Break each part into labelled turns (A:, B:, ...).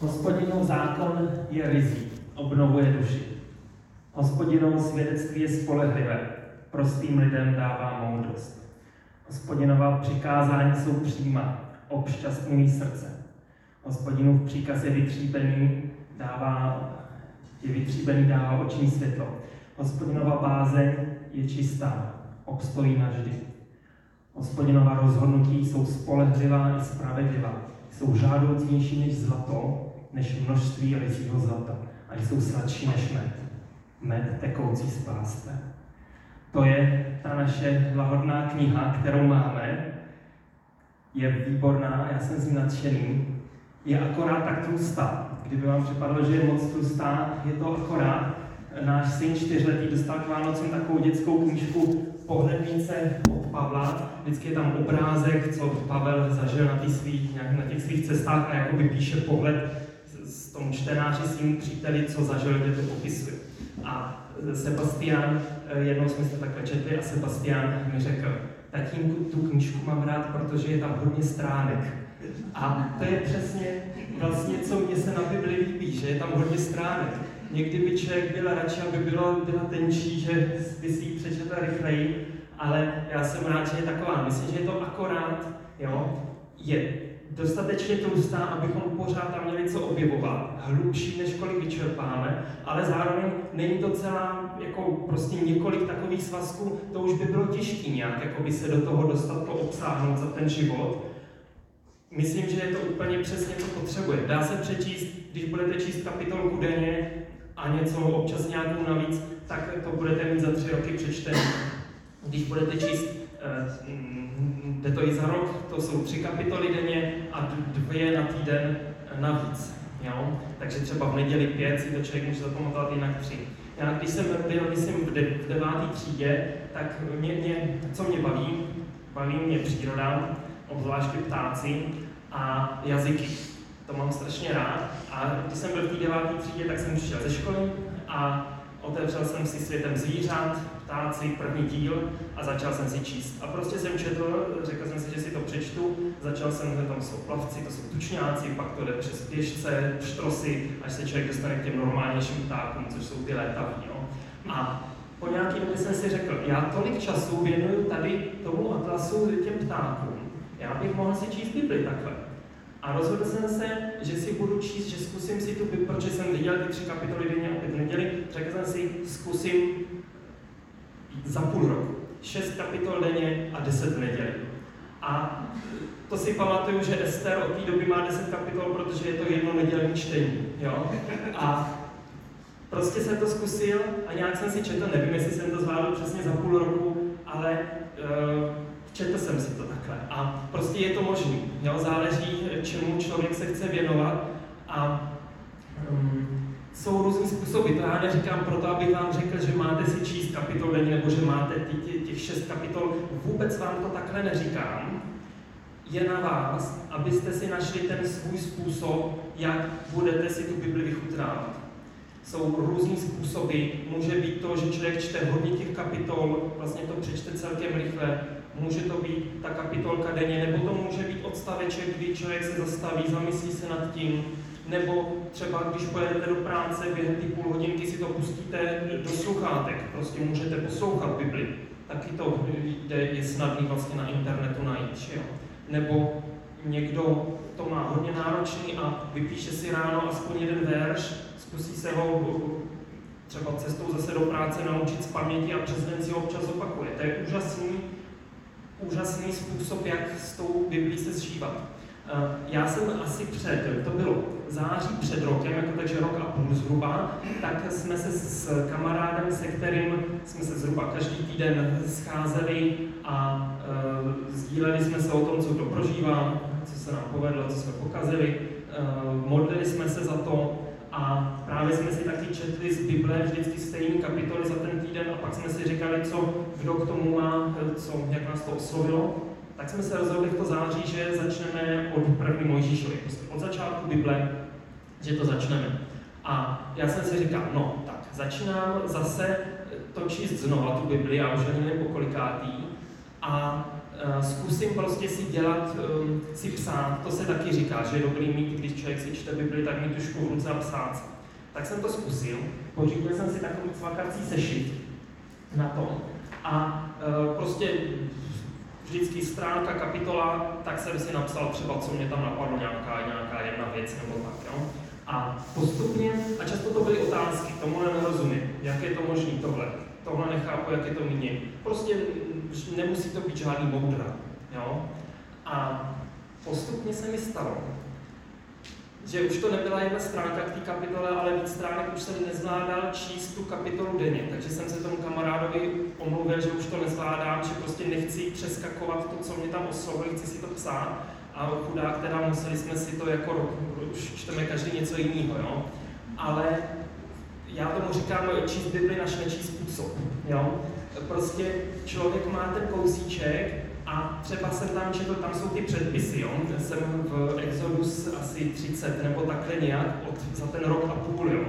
A: Hospodinův zákon je rizí, obnovuje duši. Hospodinovo svědectví je spolehlivé, prostým lidem dává moudrost. Hospodinova přikázání jsou přímá, obšťastňují srdce. Hospodinův příkaz je vytříbený, dává, je vytříbený, dává oční světlo. Hospodinova bázeň je čistá, obstojí navždy. Hospodinova rozhodnutí jsou spolehlivá i spravedlivá. Jsou žádoucnější než zlato, než množství rizího zlata. A jsou sladší než med. Med tekoucí z pásté. To je ta naše lahodná kniha, kterou máme. Je výborná, já jsem z ní nadšený. Je akorát tak tlustá. Kdyby vám připadlo, že je moc tlustá, je to akorát. Náš syn čtyřletý dostal k Vánocům takovou dětskou knížku Pohlednice od Pavla. Vždycky je tam obrázek, co Pavel zažil na, svých, na těch svých cestách a jako vypíše pohled tomu čtenáři svým příteli, co zažil, kde to popisuje. A Sebastian, eh, jednou jsme se takhle četli a Sebastian mi řekl, tatínku, tu knížku mám rád, protože je tam hodně stránek. A to je přesně vlastně, co mě se na Bibli líbí, že je tam hodně stránek. Někdy by člověk byl radši, aby bylo, byla tenčí, že by si ji přečetl rychleji, ale já jsem rád, že je taková. Myslím, že je to akorát, jo, je dostatečně tlustá, abychom pořád tam měli co objevovat, hlubší, než kolik vyčerpáme, ale zároveň není to celá, jako prostě několik takových svazků, to už by bylo těžké nějak, jako by se do toho dostat, to obsáhnout za ten život. Myslím, že je to úplně přesně, co potřebuje. Dá se přečíst, když budete číst kapitolku denně a něco občas nějakou navíc, tak to budete mít za tři roky přečtené. Když budete číst jde to i za rok, to jsou tři kapitoly denně a dvě na týden navíc. Jo? Takže třeba v neděli pět si to člověk může zapamatovat jinak tři. Já když jsem byl, jsem v, de, v deváté třídě, tak mě, mě, co mě baví, baví mě příroda, obzvláště ptáci a jazyky. To mám strašně rád. A když jsem byl v té deváté třídě, tak jsem přišel ze školy a otevřel jsem si světem zvířat, ptáci, první díl a začal jsem si číst. A prostě jsem četl, řekl jsem si, že si to přečtu, začal jsem, že tam jsou plavci, to jsou tučňáci, pak to jde přes pěšce, štrosy, až se člověk dostane k těm normálnějším ptákům, což jsou ty létaví. No. A po nějaký době jsem si řekl, já tolik času věnuju tady tomu atlasu těm ptákům, já bych mohl si číst Bibli takhle. A rozhodl jsem se, že si budu číst, že zkusím si tu Bibli, protože jsem viděl ty tři kapitoly denně opět neděli, řekl jsem si, zkusím za půl roku. Šest kapitol denně a deset v neděli. A to si pamatuju, že Ester od té doby má deset kapitol, protože je to jedno nedělní čtení. Jo? A prostě jsem to zkusil a nějak jsem si četl, nevím, jestli jsem to zvládl přesně za půl roku, ale uh, četl jsem si to takhle. A prostě je to možné. Záleží, čemu člověk se chce věnovat. A um, jsou různý způsoby. To já neříkám proto, abych vám řekl, že máte si číst kapitol denně, nebo že máte těch, šest kapitol. Vůbec vám to takhle neříkám. Je na vás, abyste si našli ten svůj způsob, jak budete si tu Bibli vychutnávat. Jsou různý způsoby. Může být to, že člověk čte hodně těch kapitol, vlastně to přečte celkem rychle. Může to být ta kapitolka denně, nebo to může být odstaveček, kdy člověk se zastaví, zamyslí se nad tím, nebo třeba když pojedete do práce během té půl hodinky si to pustíte do sluchátek, prostě můžete poslouchat Bibli. Taky to jde, je snadný vlastně na internetu najít, že jo? Nebo někdo to má hodně náročný a vypíše si ráno aspoň jeden verš, zkusí se ho třeba cestou zase do práce naučit z paměti a přes den si ho občas opakuje. To je úžasný, úžasný způsob, jak s tou Biblí se zžívat. Eh, já jsem asi před, to bylo září před rokem, jako takže rok a půl zhruba, tak jsme se s kamarádem, se kterým jsme se zhruba každý týden scházeli a uh, sdíleli jsme se o tom, co to prožívá, co se nám povedlo, co jsme pokazili, uh, modlili jsme se za to a právě jsme si taky četli z Bible vždycky stejný kapitoly za ten týden a pak jsme si říkali, co kdo k tomu má, co, jak nás to oslovilo. Tak jsme se rozhodli v to září, že začneme od první Mojžíšovi, prostě od začátku Bible, že to začneme. A já jsem si říkal, no tak, začínám zase to číst znova, tu Bibli, já už ani nevím pokolikátý, a uh, zkusím prostě si dělat, um, si psát, to se taky říká, že je dobrý mít, když člověk si čte Bibli, tak mít tušku v ruce a psát. Tak jsem to zkusil, pořídil jsem si takový cvakací sešit na tom a uh, prostě vždycky stránka, kapitola, tak jsem si napsal třeba, co mě tam napadlo, nějaká, nějaká jedna věc nebo tak, jo. A postupně, a často to byly otázky, tomu nerozumím, jak je to možné tohle, tohle nechápu, jak je to míněn. Prostě nemusí to být žádný moudra, jo. A postupně se mi stalo, že už to nebyla jedna stránka k té kapitole, ale víc stránek už jsem nezvládal číst tu kapitolu denně. Takže jsem se tomu kamarádovi omluvil, že už to nezvládám, že prostě nechci přeskakovat to, co mě tam oslovuje, chci si to psát. A chudák teda museli jsme si to jako, už čteme každý něco jiného, jo. Ale já tomu říkám číst Bibli naš nečí způsob, jo. Prostě člověk má ten kousíček a třeba jsem tam četl, tam jsou ty předpisy, jo? jsem v Exodus asi 30 nebo takhle nějak od, za ten rok a půl, jo?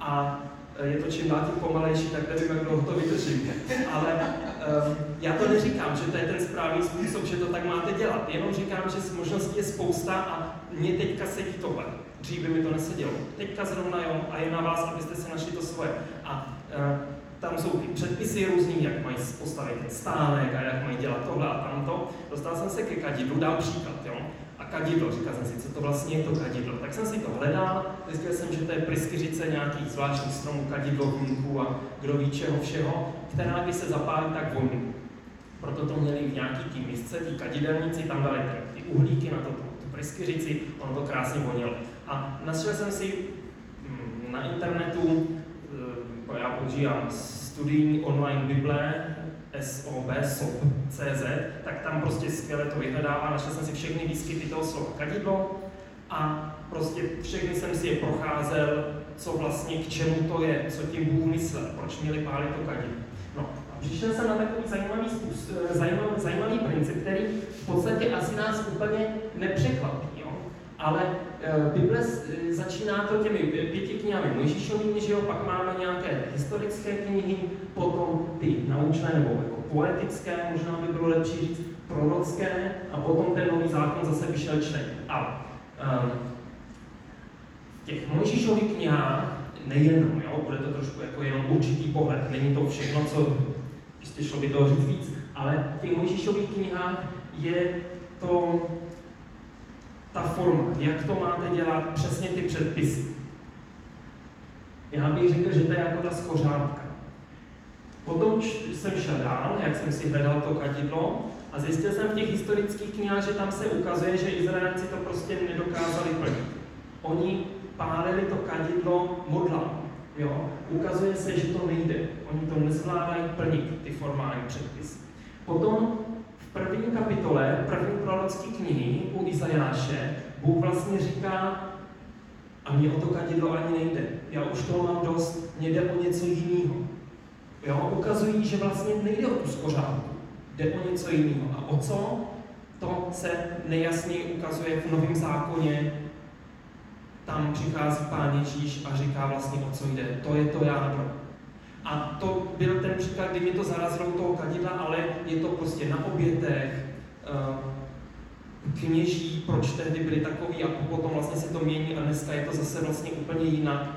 A: A je to čím dál tím pomalejší, tak nevím, jak dlouho to vydržím. Ale um, já to neříkám, že to je ten správný způsob, že to tak máte dělat. Jenom říkám, že možností je spousta a mně teďka sedí tohle. Dřív by mi to nesedělo. Teďka zrovna jo a je na vás, abyste si našli to svoje. A uh, tam jsou ty předpisy různý, jak mají postavit ten stánek a jak mají dělat tohle a tamto. Dostal jsem se ke kadidlu, dám příklad, jo. A kadidlo, říkal jsem si, co to vlastně je to kadidlo. Tak jsem si to hledal, zjistil jsem, že to je pryskyřice nějakých zvláštních stromů, kadidlo, hlunků a kdo ví čeho všeho, která když se zapálí, tak voní. Proto to měli v nějaký tý misce, tí kadidelníci, tam dali ty uhlíky na to, tu pryskyřici, ono to krásně vonilo. A našel jsem si mm, na internetu já používám studijní online Bible, SOB, CZ, tak tam prostě skvěle to vyhledává, našel jsem si všechny výskyty toho slova kadidlo a prostě všechny jsem si je procházel, co vlastně, k čemu to je, co tím Bůh myslel, proč měli pálit to kadidlo. No, a přišel jsem na takový zajímavý, způsob, zajímavý, zajímavý princip, který v podstatě asi nás úplně nepřekvapí ale uh, Bible uh, začíná to těmi pěti knihami Mojžíšovými, že jo, pak máme nějaké historické knihy, potom ty naučné nebo jako poetické, možná by bylo lepší říct, prorocké, a potom ten nový zákon zase vyšel člen. A um, v těch Mojžíšových knihách nejenom, jo, bude to trošku jako jenom určitý pohled, není to všechno, co jistě šlo by toho říct víc, ale v těch Mojžíšových knihách je to ta forma, jak to máte dělat, přesně ty předpisy. Já bych řekl, že to je jako ta skořápka. Potom jsem šel dál, jak jsem si hledal to kadidlo, a zjistil jsem v těch historických knihách, že tam se ukazuje, že Izraelci to prostě nedokázali plnit. Oni pálili to kadidlo modlám. Jo? Ukazuje se, že to nejde. Oni to nezvládají plnit, ty formální předpisy. Potom první kapitole první prorocké Izajáše Bůh vlastně říká, a mě o to kadidlo ani nejde. Já už toho mám dost, mě jde o něco jiného. Jo, ukazují, že vlastně nejde o tu skořálku, jde o něco jiného. A o co? To se nejjasněji ukazuje v Novém zákoně. Tam přichází Pán Ježíš a říká vlastně, o co jde. To je to jádro. A to byl ten příklad, kdy mi to zarazilo toho kadidla, ale je to prostě na obětech, eh, kněží, proč tehdy byli takový a potom vlastně se to mění a dneska je to zase vlastně úplně jinak.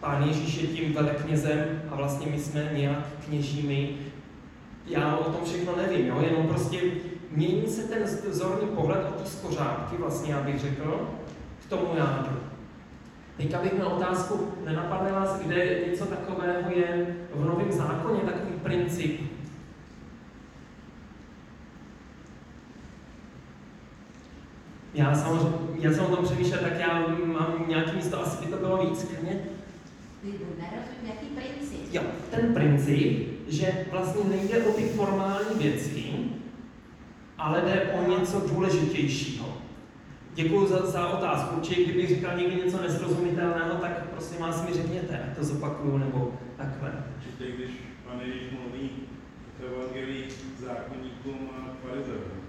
A: Pán Ježíš je tím veleknězem a vlastně my jsme nějak kněžími. Já o tom všechno nevím, jo? jenom prostě mění se ten zorný pohled o té skořápky, vlastně já bych řekl, k tomu jádru. Teďka bych měl otázku, nenapadne vás, kde něco takového je v Novém zákoně, takový princip? Já samozřejmě, já jsem o tom přemýšlel, tak já mám nějaký místo, asi by to bylo víc, klidně.
B: Nerozumím, jaký princip?
A: Jo, ten princip, že vlastně nejde o ty formální věci, ale jde o něco důležitějšího. Děkuji za, za otázku. Určitě, kdybych říkal někdy něco nesrozumitelného, tak prosím vás mi řekněte, ať to zopakuju, nebo takhle.
C: Určitě, když pan Ježíš mluví v evangelii zákonníkům a farizeům,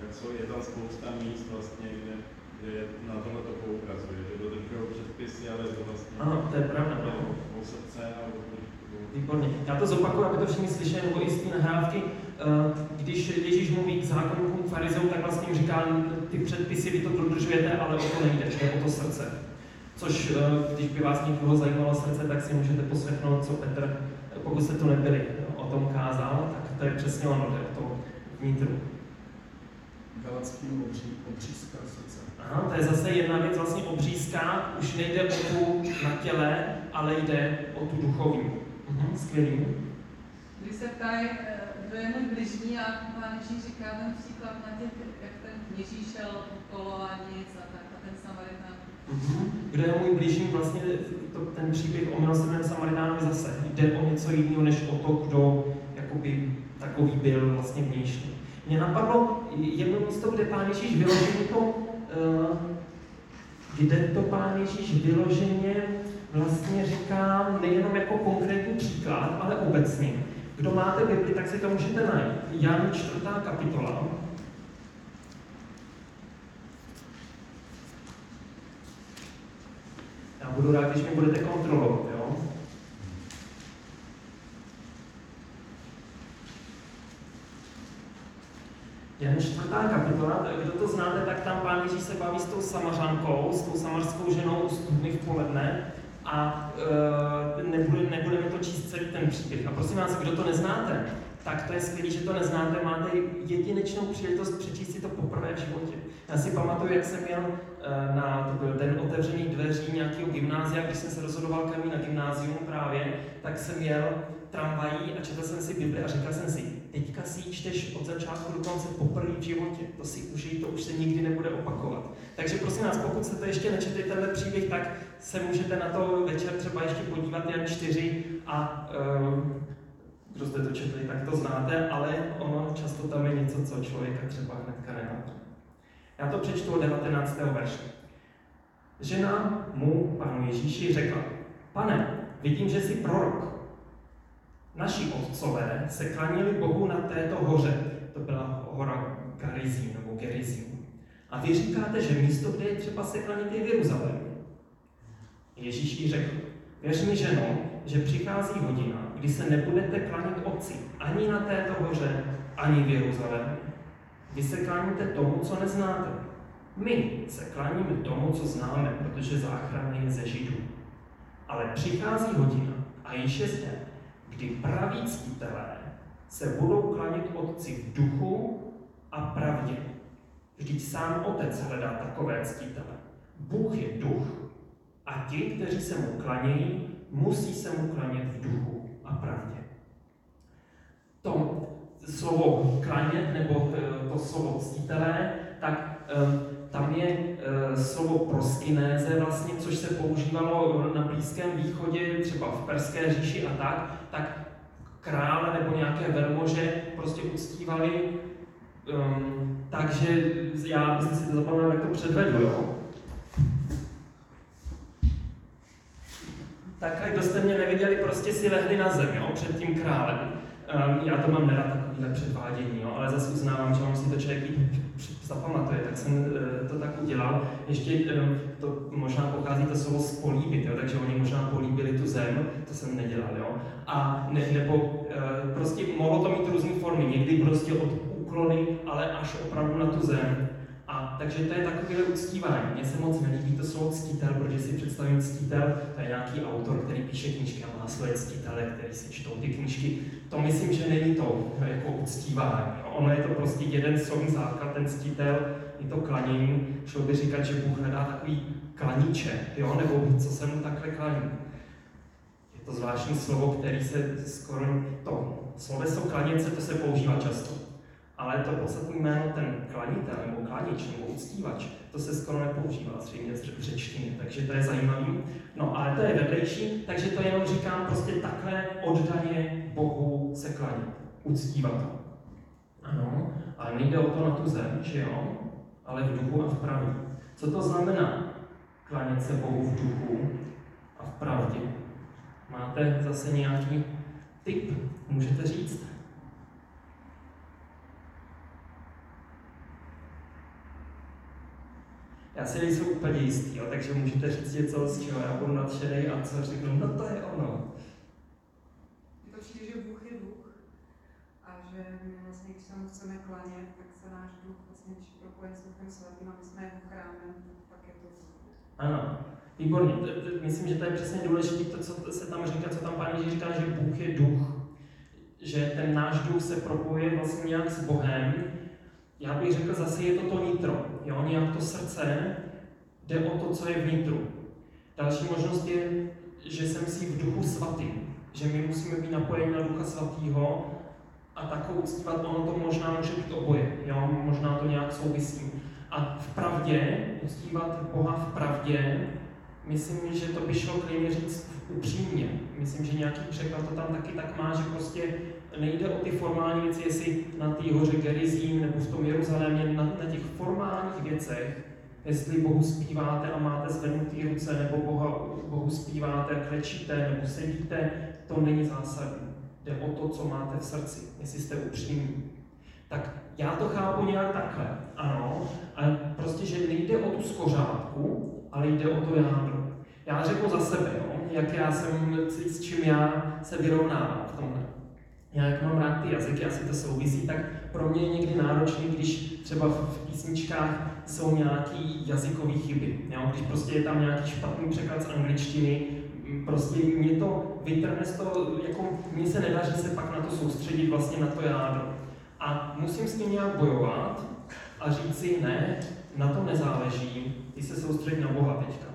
C: tak jsou, je tam spousta míst vlastně, kde, kde na tohle to poukazuje, že dodržují předpisy, ale to vlastně...
A: Ano, to je pravda. No.
C: O srdce a o
A: Výborně. Já to zopakuju, aby to všichni slyšeli, nebo i z té nahrávky. Uh, když Ježíš mluví k zákonníkům farizeů, tak vlastně jim říká, ty předpisy vy to dodržujete, ale o to nejde, jde o to srdce. Což, eh, když by vás někoho zajímalo srdce, tak si můžete poslechnout, co Petr, pokud jste tu nebyli, o tom kázal, tak to je přesně ono, jde o to vnitru.
D: Galackým obří, obřízka srdce.
A: Aha, to je zase jedna věc, vlastně obřízka, už nejde o tu na těle, ale jde o tu duchovní. Mhm, skvělý.
E: Když se ptají, eh, kdo je můj bližní a pán Ježíš říká ten příklad na těch, jak ten Ježíš šel okolo a nic a tak a ten Samaritán.
A: Mhm. Kdo je můj blížní, vlastně to, ten příběh o milosrdném Samaritánovi zase jde o něco jiného, než o to, kdo jakoby takový byl vlastně vnější. Mě napadlo jedno místo, kde pán Ježíš vyloženě to, uh, kde to pán Ježíš vyloženě vlastně říká nejenom jako konkrétní příklad, ale obecně. Kdo máte Bibli, tak si to můžete najít. Jan 4. kapitola. Já budu rád, když mi budete kontrolovat, jo? Jan 4. kapitola, kdo to znáte, tak tam pán Ježíš se baví s tou samařankou, s tou samarskou ženou z studny v poledne a e, nebude, nebudeme to číst celý ten příběh. A prosím vás, kdo to neznáte, tak to je skvělé, že to neznáte, máte jedinečnou příležitost přečíst si to poprvé v životě. Já si pamatuju, jak jsem měl e, na, to byl den otevřených dveří nějakého gymnázia, když jsem se rozhodoval kam na gymnázium právě, tak jsem jel tramvají a četl jsem si Bibli a říkal jsem si, teďka si ji čteš od začátku do konce poprvé v životě, to si užij, to už se nikdy nebude opakovat. Takže prosím vás, pokud jste to ještě nečetli tenhle příběh, tak se můžete na to večer třeba ještě podívat Jan 4 a um, kdo jste to četli, tak to znáte, ale ono často tam je něco, co člověka třeba hnedka nenapadne. Já to přečtu od 19. verše. Žena mu, panu Ježíši, řekla, pane, vidím, že jsi prorok. Naši otcové se klanili Bohu na této hoře. To byla hora Garizim nebo Gerizim. A vy říkáte, že místo, kde je třeba se klanit, je v Jeruzalémě. Ježíš jí řekl, věř mi, ženo, že přichází hodina, kdy se nebudete klanit otci ani na této hoře, ani v Jeruzalémě. Vy se klaníte tomu, co neznáte. My se klaníme tomu, co známe, protože záchrana je ze Židů. Ale přichází hodina a již je zde, kdy praví ctitelé se budou klanit Otci v duchu a pravdě. Vždyť sám Otec hledá takové ctitele. Bůh je duch a ti, kteří se mu klanějí, musí se mu klanět v duchu a pravdě. To slovo klanět nebo eh, to slovo ctitelé, tak eh, tam je e, slovo proskinéze vlastně, což se používalo na Blízkém východě, třeba v Perské říši a tak, tak krále nebo nějaké velmože prostě uctívali um, takže já jsem si to zapomněl, jak to předvedu, jo. Tak, kdo jste mě neviděli, prostě si lehli na zem, jo, před tím králem. Um, já to mám nerad takovýhle předvádění, jo, ale zase uznávám, že to člověk zapamatuje, tak jsem uh, to tak udělal. Ještě um, to možná pochází to slovo spolíbit, jo, takže oni možná políbili tu zem, to jsem nedělal, jo. A ne, nebo uh, prostě mohlo to mít různé formy, někdy prostě od úklony, ale až opravdu na tu zem. A takže to je takové uctívání. Mně se moc nelíbí to slovo ctítel, protože si představím ctítel, to je nějaký autor, který píše knížky a má svoje ctítele, který si čtou ty knížky. To myslím, že není to jako uctívání. Ono je to prostě jeden slovní základ, ten ctítel, je to klanění. Šlo by říkat, že Bůh hledá takový klaníče, jo? nebo co se mu takhle klaní. Je to zvláštní slovo, který se skoro, to sloveso klanět to se používá často ale to podstatné jméno, ten klanitel nebo klanič nebo uctívač, to se skoro nepoužívá zřejmě v řečtině, takže to je zajímavý. No ale to je vedlejší, takže to jenom říkám prostě takhle oddaně Bohu se klanit, uctívat Ano, ale nejde o to na tu zem, že jo, ale v duchu a v pravdě. Co to znamená klanět se Bohu v duchu a v pravdě? Máte zase nějaký tip? Můžete říct? Já si nejsem úplně jistý, jo, takže můžete říct něco, z čeho já budu nadšený a co řeknu, no to je ono.
E: Je to přijde, že Bůh je duch a že my vlastně, když
F: se mu chceme klanět, tak se náš duch vlastně, propojen s Duchem Svatým a my jsme jeho chrámem, pak je to
A: Ano, výborně. Myslím, že to je přesně důležité, to, co se tam říká, co tam pán Ježíš říká, že Bůh je duch. Že ten náš duch se propojuje vlastně nějak s Bohem. Já bych řekl, zase je to to nitro. Jo? Nějak to srdce jde o to, co je vnitru. Další možnost je, že jsem si v duchu svatým. Že my musíme být napojeni na ducha svatého a takovou uctívat, ono to možná může být oboje. Jo? Možná to nějak souvisí. A v pravdě, uctívat Boha v pravdě, myslím, že to by šlo klidně říct upřímně. Myslím, že nějaký překlad to tam taky tak má, že prostě nejde o ty formální věci, jestli na té hoře Gerizím nebo v tom Jeruzalémě, na, na těch formálních věcech, jestli Bohu zpíváte a máte zvednutý ruce, nebo Boha, Bohu zpíváte, klečíte, nebo sedíte, to není zásadní. Jde o to, co máte v srdci, jestli jste upřímní. Tak já to chápu nějak takhle, ano, ale prostě, že nejde o tu skořátku, ale jde o to jádro. Já řeknu za sebe, jo, jak já jsem, s čím já se vyrovnávám v tomhle. Já jak mám rád ty jazyky, asi to souvisí, tak pro mě je někdy náročný, když třeba v, písničkách jsou nějaký jazykové chyby. Jo? Když prostě je tam nějaký špatný překlad z angličtiny, prostě mě to vytrhne z toho, jako mně se nedaří se pak na to soustředit vlastně na to jádro. A musím s tím nějak bojovat a říct si, ne, na to nezáleží, ty se soustředí na Boha teďka.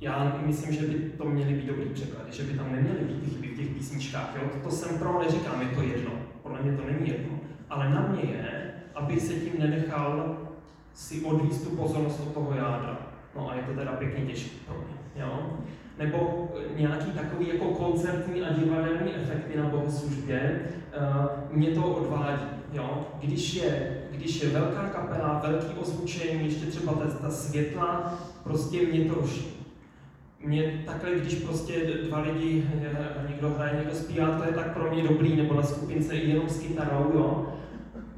A: Já myslím, že by to měly být dobrý překlady, že by tam neměly být chyby v těch písničkách. Jo? To, jsem pro neříkám, je to jedno. Podle mě to není jedno. Ale na mě je, aby se tím nenechal si odvíst tu pozornost od toho jádra. No a je to teda pěkně těžké pro mě. Jo? Nebo nějaký takový jako koncertní a divadelní efekty na bohoslužbě, uh, mě to odvádí. Jo? Když, je, když je velká kapela, velký ozvučení, ještě třeba ta, ta světla, prostě mě to ruší. Mě takhle, když prostě dva lidi, eh, někdo hraje, někdo zpívá, to je tak pro mě dobrý, nebo na skupince jenom s kytarou, jo.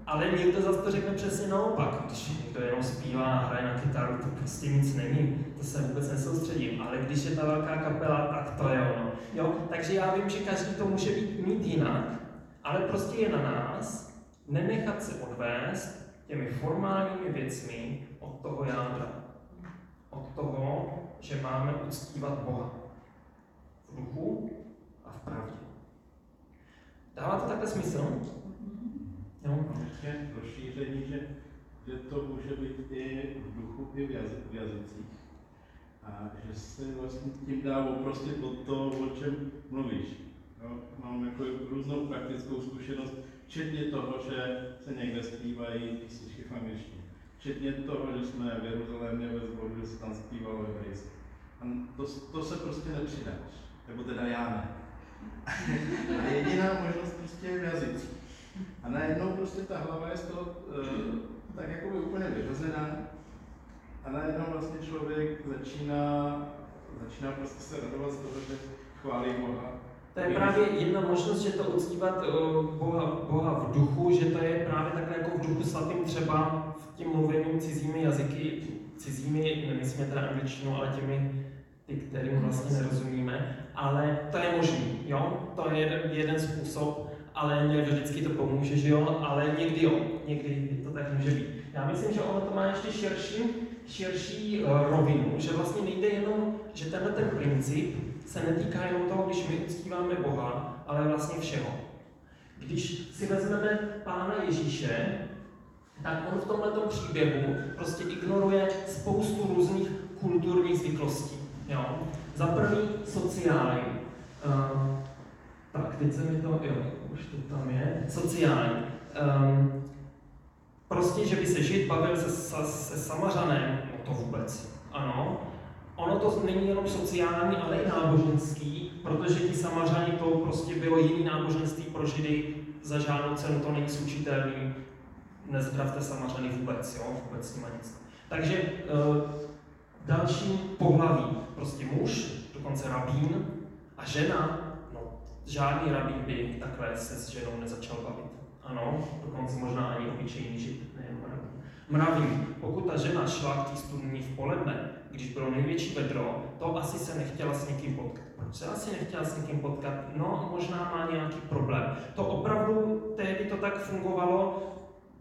A: Ale někdo zase to řekne přesně naopak, když někdo jenom zpívá a hraje na kytaru, to prostě nic není, to se vůbec nesoustředím, ale když je ta velká kapela, tak to je ono. Jo? Takže já vím, že každý to může být mít jinak, ale prostě je na nás nenechat se odvést těmi formálními věcmi od toho jádra. Od toho, že máme uctívat Boha v duchu a v pravdě. Dává to takhle smysl? Jo?
C: Je rozšíření, že, že to může být i v duchu, i v, jazy, v jazycích. A že se vlastně tím dá oprostit od toho, o čem mluvíš. Jo? Mám jako různou praktickou zkušenost, včetně toho, že se někde zpívají písničky v angličtině. Včetně toho, že jsme v Jeruzalémě ve zboru, že se tam zpívalo hebrejsky. A to, to se prostě nepřidáš. Nebo teda já ne. A jediná možnost prostě je v jazycích. A najednou prostě ta hlava je z toho uh, tak jako by úplně vyrozená. A najednou vlastně člověk začíná, začíná prostě se radovat z toho, že chválí Boha.
A: To je právě jedna možnost, že to uctívat eh, Boha, Boha v duchu, že to je právě takhle jako v duchu svatým třeba tím mluvením cizími jazyky, cizími, nemyslíme teda angličtinu, ale těmi, ty, kterým vlastně nerozumíme, ale to je možný, jo, to je jeden, jeden způsob, ale ne vždycky to pomůže, že jo, ale někdy jo, někdy to tak může být. Já myslím, že ono to má ještě širší, širší uh, rovinu, že vlastně nejde jenom, že tenhle ten princip se netýká jenom toho, když my uctíváme Boha, ale vlastně všeho. Když si vezmeme Pána Ježíše, tak on v tomto příběhu prostě ignoruje spoustu různých kulturních zvyklostí. Jo? Za prvý sociální. Uh, tak, teď se mi to, jo, už to tam je. Sociální. Um, prostě, že by se žid bavil se, se, se samařanem, no to vůbec. Ano, ono to není jenom sociální, ale i náboženský, protože ti samařani to prostě bylo jiný náboženství pro židy, za žádnou cenu to není slučitelný, nezdravte samařany vůbec, jo, vůbec s nima nic. Takže e, další pohlaví, prostě muž, dokonce rabín, a žena, no žádný rabín by takhle se s ženou nezačal bavit. Ano, dokonce možná ani obyčejný žid, nejen rabín. Mravím, pokud ta žena šla k té studni v poledne, když bylo největší vedro, to asi se nechtěla s někým potkat. Proč se asi nechtěla s někým potkat? No, možná má nějaký problém. To opravdu tehdy to tak fungovalo,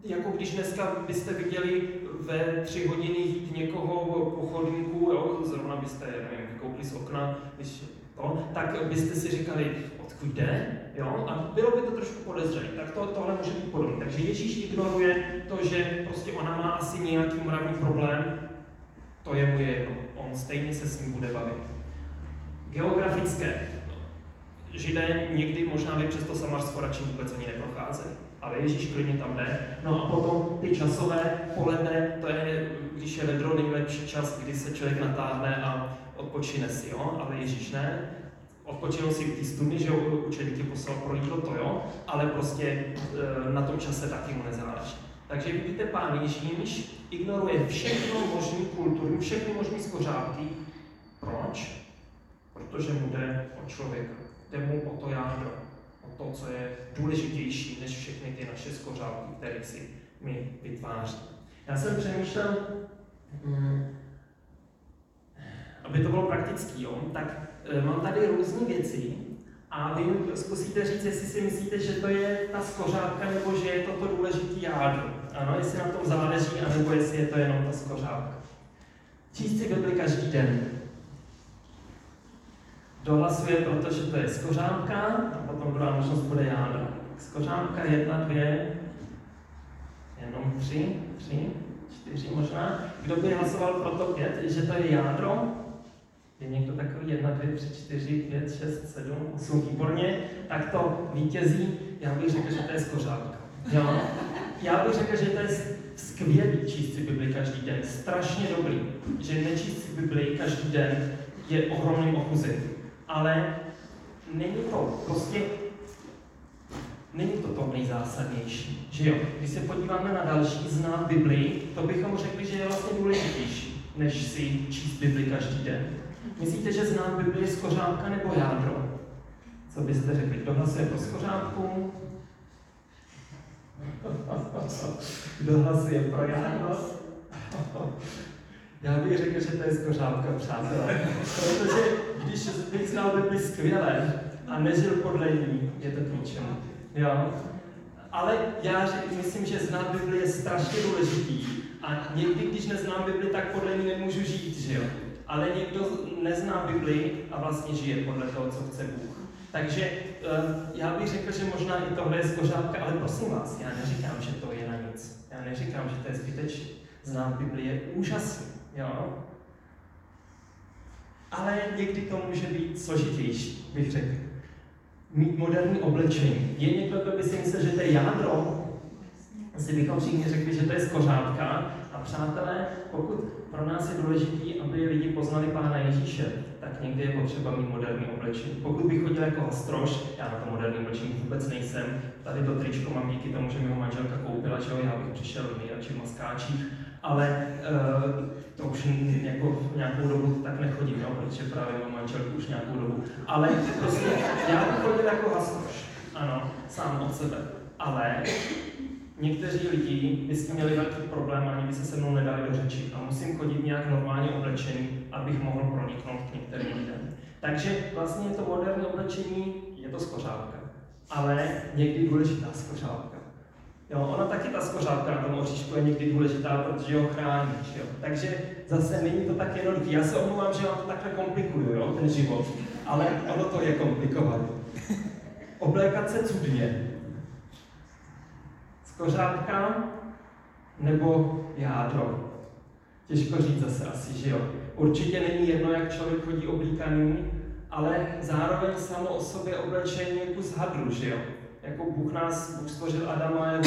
A: jako když dneska byste viděli ve tři hodiny jít někoho po chodníku, jo, zrovna byste, nevím, koukli z okna, když to, tak byste si říkali, odkud jde, jo, a bylo by to trošku podezřelé, tak to, tohle může být podobné. Takže Ježíš ignoruje to, že prostě ona má asi nějaký mravní problém, to je mu jedno, on stejně se s ním bude bavit. Geografické. Židé někdy možná by přes to Samarsko radši vůbec ani neprocházeli ale Ježíš klidně tam jde. No a potom ty časové poledne, to je, když je vedro, nejlepší čas, kdy se člověk natáhne a odpočine si, jo? ale Ježíš ne. Odpočinul si ty studny, že učeníky poslal pro to jo, ale prostě e, na tom čase taky mu nezáleží. Takže vidíte, pán Ježíš ignoruje všechno možné kultury, všechny možné skořápky. Proč? Protože mu jde o člověka, jde mu o to jádro to, co je důležitější než všechny ty naše skořálky, které si my vytváří. Já jsem přemýšlel, mm, aby to bylo praktický, jo, tak e, mám tady různé věci a vy zkusíte říct, jestli si myslíte, že to je ta skořálka, nebo že je to to důležitý jádro. Ano, jestli na tom záleží, anebo jestli je to jenom ta skořálka. Číst si Bibli každý den dohlasuje, protože to je skořánka a potom druhá možnost bude jádro. Skořánka jedna, dvě, jenom tři, tři, čtyři možná. Kdo by hlasoval pro to pět, že to je jádro? Je někdo takový jedna, dvě, tři, čtyři, pět, šest, sedm, osm, výborně. Tak to vítězí, já bych řekl, že to je skořánka. Jo? Já bych řekl, že to je skvělý číst si Bibli každý den, strašně dobrý, že nečíst si Bibli každý den je ohromným ochuzením ale není to prostě, není to to nejzásadnější, že jo? Když se podíváme na další znát Bibli, to bychom řekli, že je vlastně důležitější, než si číst Bibli každý den. Myslíte, že znát Bibli je skořápka nebo jádro? Co byste řekli? Kdo hlasuje pro skořápku? Kdo hlasuje pro jádro? Já bych řekl, že to je skořápka, přátelé. Protože když bych znal Bibli skvěle a nežil podle ní, je to k. Jo? Ale já myslím, že znát Bibli je strašně důležitý a někdy, když neznám Bibli, tak podle ní nemůžu žít, že jo? Ale někdo nezná Bibli a vlastně žije podle toho, co chce Bůh. Takže eh, já bych řekl, že možná i tohle je skořápka, ale prosím vás, já neříkám, že to je na nic. Já neříkám, že to je zbytečné. Znát Bibli je úžasný. Jo? Ale někdy to může být složitější, bych řekl. Mít moderní oblečení. Je někdo, kdo by si myslel, že to je jádro? Asi bychom všichni řekli, že to je skořápka. A přátelé, pokud pro nás je důležité, aby lidi poznali Pána Ježíše, tak někdy je potřeba mít moderní oblečení. Pokud bych chodil jako hastroš, já na to moderní oblečení vůbec nejsem, tady to tričko mám díky tomu, že mi ho manželka koupila, že jo, já bych přišel nejradši v maskáčích, ale uh, to už jako nějakou dobu tak nechodím, jo, protože právě mám manželku už nějakou dobu. Ale prostě já bych chodil jako hastroš, ano, sám od sebe. Ale někteří lidi by s tím měli velký problém, ani by se se mnou nedali do řeči. A musím chodit nějak normálně oblečený, abych mohl proniknout k některým lidem. Takže vlastně to moderní oblečení, je to skořálka. Ale někdy důležitá skořálka. Jo, ona taky ta skořápka na tom oříšku je někdy důležitá, protože ho chrání. Jo. Takže zase není to tak jednoduché. Já se omlouvám, že vám to takhle komplikuju, jo, ten život, ale ono to je komplikované. Oblékat se cudně. Skořápka nebo jádro. Těžko říct zase asi, že jo. Určitě není jedno, jak člověk chodí oblíkaný, ale zároveň samo o sobě oblečení je kus hadru, že jo jako Bůh nás, Bůh stvořil Adama a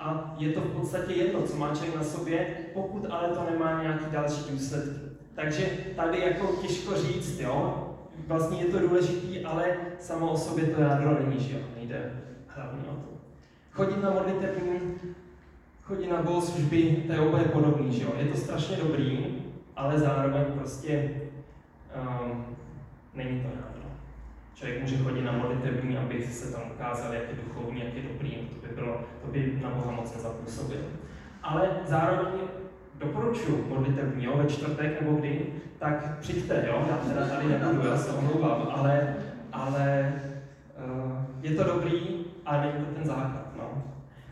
A: a je to v podstatě jedno, co má člověk na sobě, pokud ale to nemá nějaký další důsledky. Takže tady jako těžko říct, jo, vlastně je to důležitý, ale samo o sobě to jádro není, že jo, nejde hlavně o to. Chodit na modlitební, chodit na bohoslužby, to je oboje podobný, že jo, je to strašně dobrý, ale zároveň prostě um, není to jádro. Člověk může chodit na modlitební, aby se tam ukázal, jak je duchovní, jak je dobrý, to by, bylo, to by na Boha moc nezapůsobilo. Ale zároveň doporučuji modlitevní, jo, ve čtvrtek nebo kdy, tak přijďte, jo, já teda tady nebudu, já se omlouvám, ale, ale uh, je to dobrý a není to ten základ, no.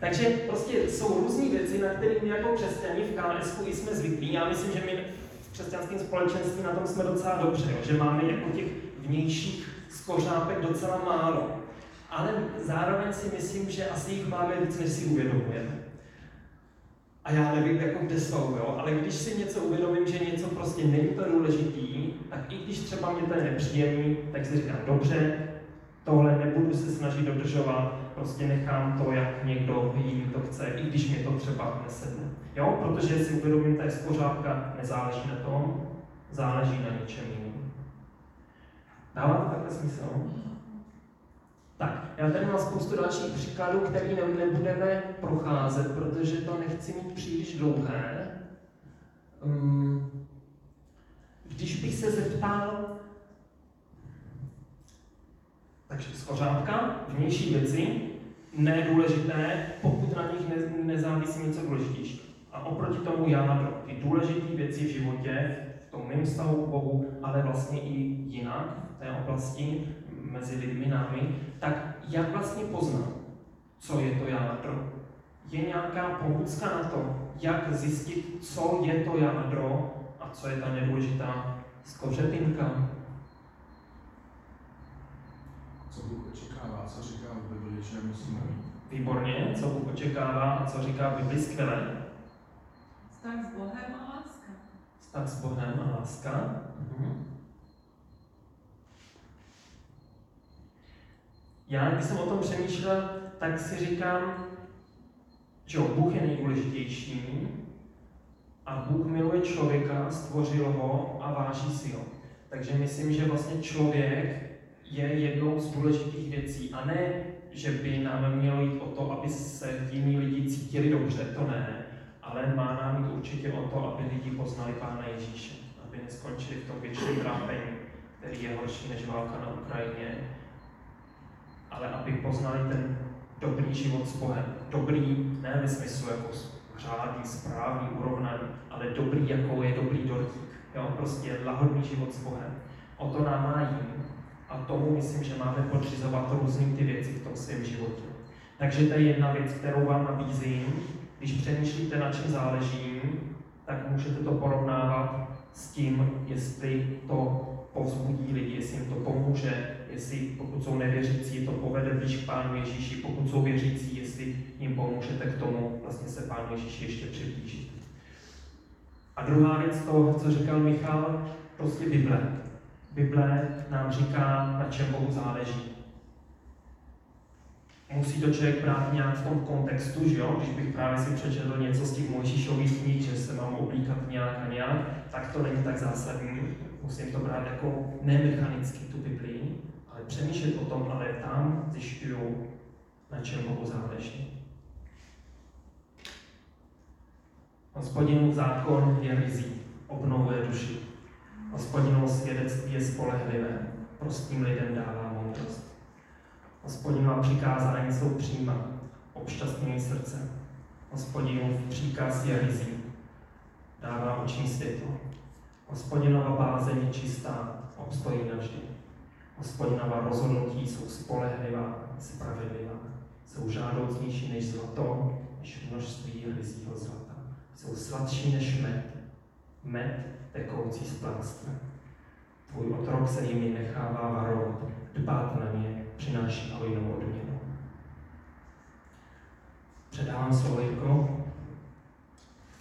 A: Takže prostě jsou různé věci, na které my jako křesťani v KNSku jsme zvyklí. Já myslím, že my v křesťanském společenství na tom jsme docela dobře, jo, že máme jako těch vnějších skořápek docela málo. Ale zároveň si myslím, že asi jich máme víc, než si uvědomujeme. A já nevím, jako kde jsou, jo? ale když si něco uvědomím, že něco prostě není to důležitý, tak i když třeba mě to je nepříjemný, tak si říkám, dobře, tohle nebudu se snažit dodržovat, prostě nechám to, jak někdo jiný to chce, i když mi to třeba nesedne. Jo, protože si uvědomím, ta spořádka nezáleží na tom, záleží na něčem jiném. Dává to takhle smysl? Tak, já tady mám spoustu dalších příkladů, které ne, nebudeme procházet, protože to nechci mít příliš dlouhé. Um, když bych se zeptal, takže skořápka, vnější věci, nedůležité, pokud na nich ne, nezávisí něco důležitější. A oproti tomu jádro, ty důležité věci v životě, v tom mém vztahu k Bohu, ale vlastně i jinak té oblasti, mezi lidmi námi, tak jak vlastně poznám, co je to jádro? Je nějaká pomůcka na to, jak zjistit, co je to jádro a co je ta nedůležitá skořetinka?
D: Co Bůh očekává, co říká v Bibli, že musíme mít.
A: Výborně, co Bůh očekává a co říká Bibli skvěle.
E: Vztah s Bohem a láska.
A: Vztah s Bohem a láska. Mhm. Já, když jsem o tom přemýšlel, tak si říkám, že jo, Bůh je nejdůležitější a Bůh miluje člověka, stvořil ho a váží si ho. Takže myslím, že vlastně člověk je jednou z důležitých věcí a ne, že by nám mělo jít o to, aby se jiní lidi cítili dobře, to ne, ale má nám jít určitě o to, aby lidi poznali Pána Ježíše, aby neskončili v tom věčném trápení, který je horší než válka na Ukrajině, ale aby poznali ten dobrý život s Bohem. Dobrý ne ve smyslu jako řádný, správný, urovnaný, ale dobrý, jako je dobrý dortík. Jo? Prostě lahodný život s Bohem. O to nám má jít. A tomu myslím, že máme podřizovat různé ty věci v tom svém životě. Takže to je jedna věc, kterou vám nabízím. Když přemýšlíte, na čem záleží, tak můžete to porovnávat s tím, jestli to povzbudí lidi, jestli jim to pomůže, jestli pokud jsou nevěřící, to povede blíž k Pánu Ježíši, pokud jsou věřící, jestli jim pomůžete k tomu vlastně se Pánu Ježíši ještě přiblížit. A druhá věc toho, co říkal Michal, prostě Bible. Bible nám říká, na čem Bohu záleží. Musí to člověk brát nějak v tom kontextu, že jo? Když bych právě si přečetl něco z těch Mojžíšových knih, že se mám oblíkat nějak a nějak, tak to není tak zásadní. Musím to brát jako nemechanicky tu Biblii, ale přemýšlet o tom, ale tam zjišťuju, na čem Bohu záleží. Hospodinův zákon je rizí, obnovuje duši. Hospodinovo svědectví je spolehlivé, prostým lidem dává moudrost. Hospodinova přikázání jsou přímá, obšťastňují srdce. Hospodinův příkaz je rizí, dává oční světlo. Hospodinova bázeň je čistá, obstojí navždy. Hospodinova rozhodnutí jsou spolehlivá, spravedlivá. Jsou žádoucnější než zlato, než množství rizího zlata. Jsou sladší než med, med tekoucí z plástra. Tvůj otrok se jimi nechává varovat, dbát na ně, přináší hojnou odměnu. Předávám slovo Jirko.